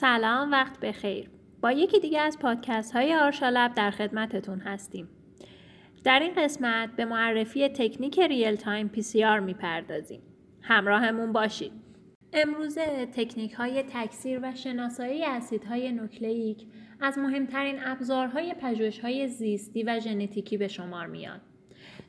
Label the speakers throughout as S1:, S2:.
S1: سلام وقت بخیر. با یکی دیگه از پادکست های آرشالب در خدمتتون هستیم. در این قسمت به معرفی تکنیک real-time PCR می‌پردازیم. همراهمون باشید. امروزه تکنیک های تکثیر و شناسایی اسیدهای نوکلئیک از مهمترین ابزارهای پژوهش‌های زیستی و ژنتیکی به شمار میاد.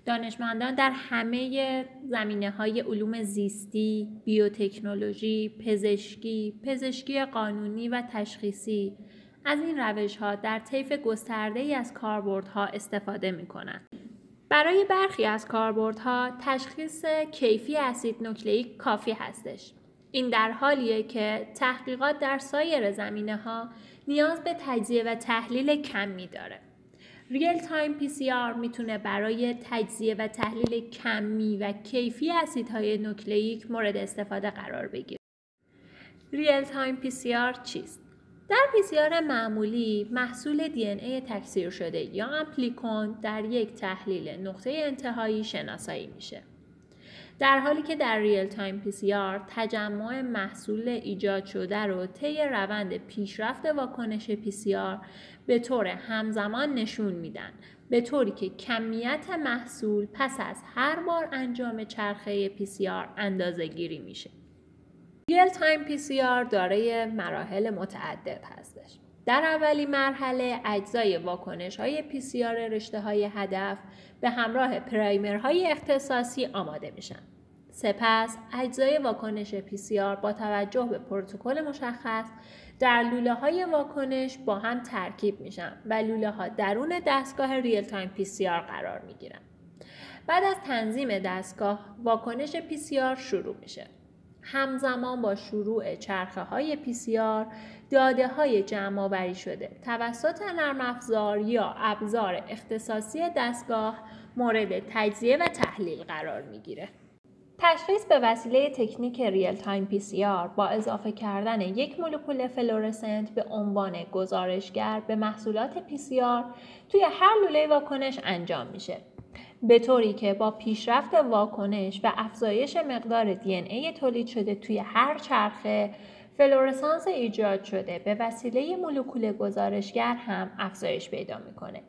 S1: دانشمندان در همه زمینه های علوم زیستی، بیوتکنولوژی، پزشکی، پزشکی قانونی و تشخیصی از این روش ها در طیف گسترده ای از کاربردها استفاده می کنند. برای برخی از کاربردها تشخیص کیفی اسید نوکلئیک کافی هستش. این در حالیه که تحقیقات در سایر زمینه ها نیاز به تجزیه و تحلیل کمی داره. real-time PCR می‌تونه برای تجزیه و تحلیل کمی و کیفی اسیدهای نوکلئیک مورد استفاده قرار بگیره. Real Time PCR چیست؟ در PCR معمولی محصول DNA تکثیر شده یا amplicon در یک تحلیل نقطه انتهایی شناسایی میشه. در حالی که در Real Time PCR تجمع محصول ایجاد شده رو طی روند پیشرفت واکنش PCR به طور همزمان نشون میدن به طوری که کمیت محصول پس از هر بار انجام چرخه PCR اندازه گیری میشه. Real Time PCR دارای مراحل متعدد هستش. در اولین مرحله اجزای واکنش های PCR رشته های هدف به همراه primer های اختصاصی آماده میشن. سپس اجزای واکنش PCR با توجه به پروتکل مشخص در لوله های واکنش با هم ترکیب میشن و لوله ها درون دستگاه Real Time PCR قرار می گیرن. بعد از تنظیم دستگاه واکنش PCR شروع میشه. همزمان با شروع چرخه های PCR داده های جمع آوری شده توسط نرم افزار یا ابزار اختصاصی دستگاه مورد تجزیه و تحلیل قرار می‌گیره. تشخیص به وسیله تکنیک Real Time PCR با اضافه کردن یک مولکول فلورسنت به عنوان گزارشگر به محصولات PCR توی هر لوله واکنش انجام میشه. به طوری که با پیشرفت واکنش و افزایش مقدار DNA تولید شده توی هر چرخه فلورسانس ایجاد شده به وسیله مولکول گزارشگر هم افزایش پیدا می‌کنه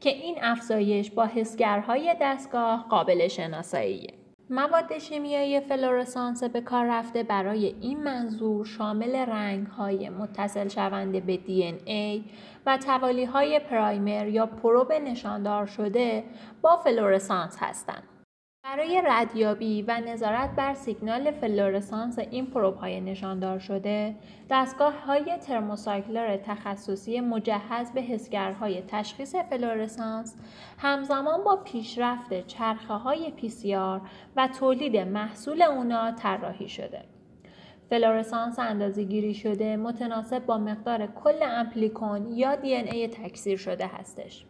S1: که این افزایش با حسگرهای دستگاه قابل شناساییه. مواد شیمیایی فلورسانس به کار رفته برای این منظور شامل رنگ های متصل شونده به DNA و توالی های primer یا probe نشاندار شده با فلورسانس هستند. برای ردیابی و نظارت بر سیگنال فلورسانس این probe های نشاندار شده، دستگاه های thermocycler تخصصی مجهز به حسگرهای تشخیص فلورسانس همزمان با پیشرفت چرخه های PCR و تولید محصول اونا طراحی شده. فلورسانس اندازه گیری شده متناسب با مقدار کل amplicon یا DNA تکثیر شده هستش.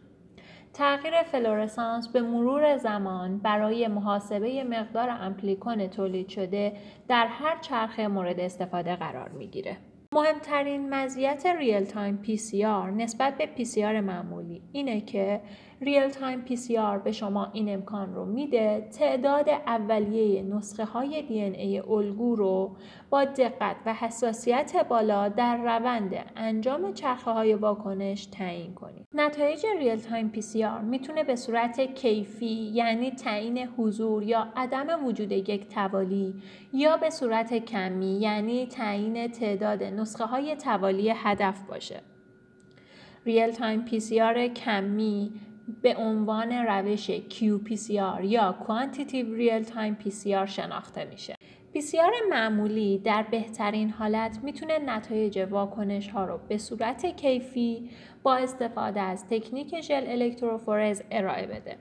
S1: تغییر فلورسانس به مرور زمان برای محاسبه مقدار amplicon تولید شده در هر چرخه مورد استفاده قرار می‌گیره. مهمترین مزیت Real Time PCR نسبت به PCR معمولی اینه که Real Time PCR به شما این امکان رو میده تعداد اولیه نسخه های DNA الگو رو با دقت و حساسیت بالا در روند انجام چرخه های واکنش تعیین کنید. نتایج Real Time PCR می‌تونه به صورت کیفی یعنی تعیین حضور یا عدم وجود یک توالی یا به صورت کمی یعنی تعیین تعداد نسخه های توالی هدف باشه. Real Time PCR کمی به عنوان روش QPCR یا Quantitative Real Time PCR شناخته میشه. PCR معمولی در بهترین حالت می‌تونه نتایج واکنش ها رو به صورت کیفی با استفاده از تکنیک ژل الکتروفورز ارائه بده.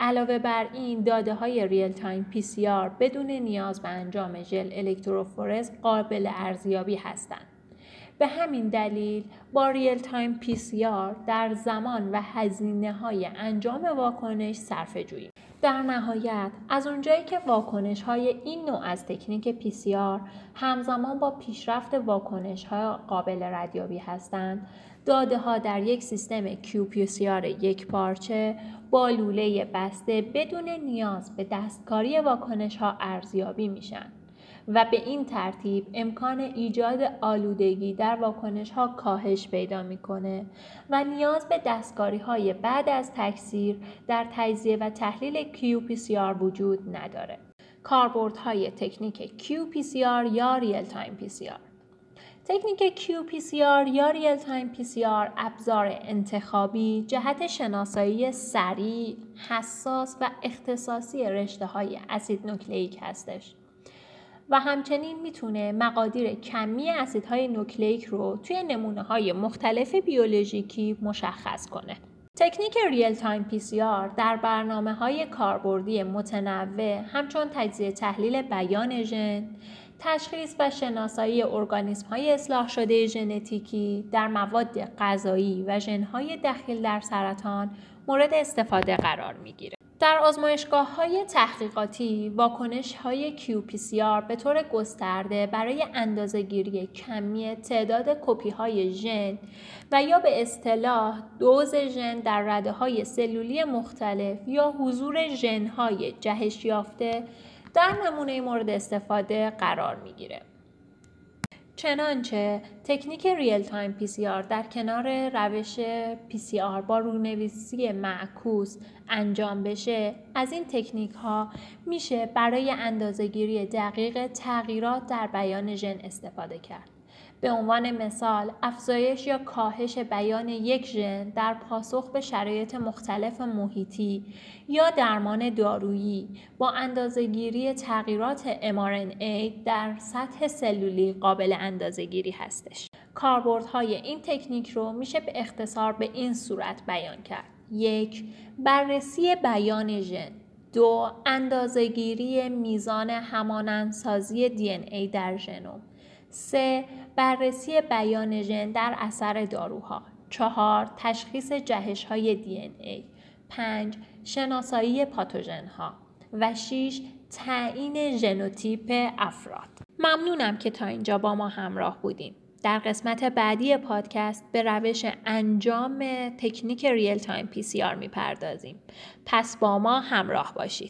S1: علاوه بر این داده های Real Time PCR بدون نیاز به انجام ژل الکتروفورز قابل ارزیابی هستند. به همین دلیل با Real Time PCR در زمان و هزینه های انجام واکنش صرفه جویی. در نهایت از اونجایی که واکنش های این نوع از تکنیک پی سی آر همزمان با پیشرفت واکنش های قابل ردیابی هستند داده ها در یک سیستم QPCR یک پارچه با لوله بسته بدون نیاز به دستکاری واکنش ها ارزیابی میشن و به این ترتیب امکان ایجاد آلودگی در واکنش ها کاهش پیدا می‌کنه و نیاز به دستکاری های بعد از تکثیر در تجزیه و تحلیل QPCR وجود نداره. کاربردهای تکنیک QPCR یا Real Time PCR تکنیک QPCR یا Real Time PCR ابزار انتخابی جهت شناسایی سریع، حساس و اختصاصی رشته های اسید نوکلیک هستش. و همچنین می‌تونه مقادیر کمی اسیدهای نوکلیک رو توی نمونه های مختلف بیولوژیکی مشخص کنه. تکنیک Real Time PCR در برنامه های کاربردی متنوع همچون تجزیه تحلیل بیان ژن، تشخیص و شناسایی ارگانیسم های اصلاح شده ژنتیکی در مواد غذایی و ژنهای دخیل در سرطان مورد استفاده قرار می‌گیره. در آزمایشگاه های تحقیقاتی واکنش های QPCR به طور گسترده برای اندازهگیری کمی تعداد کپی های ژن و یا به اصطلاح دوز ژن در رده های سلولی مختلف یا حضور ژن های جهش یافته در نمونه مورد استفاده قرار می‌گیره. چنانچه تکنیک Real Time PCR در کنار روش PCR با رونویسی معکوس انجام بشه از این تکنیک ها میشه برای اندازهگیری دقیق تغییرات در بیان ژن استفاده کرد. به عنوان مثال افزایش یا کاهش بیان یک ژن در پاسخ به شرایط مختلف محیطی یا درمان دارویی با اندازهگیری تغییرات mRNA در سطح سلولی قابل اندازهگیری هستش. کاربردهای این تکنیک رو میشه به اختصار به این صورت بیان کرد. یک بررسی بیان ژن دو اندازهگیری میزان همانندسازی ای در ژنوم سه بررسی بیان ژن در اثر داروها. چهار تشخیص جهش های DNA. پنج شناسایی پاتوژن ها و 6 تعیین ژنوتیپ افراد. ممنونم که تا اینجا با ما همراه بودیم در قسمت بعدی پادکست به روش انجام تکنیک Real Time PCR می‌پردازیم. پس با ما همراه باشید.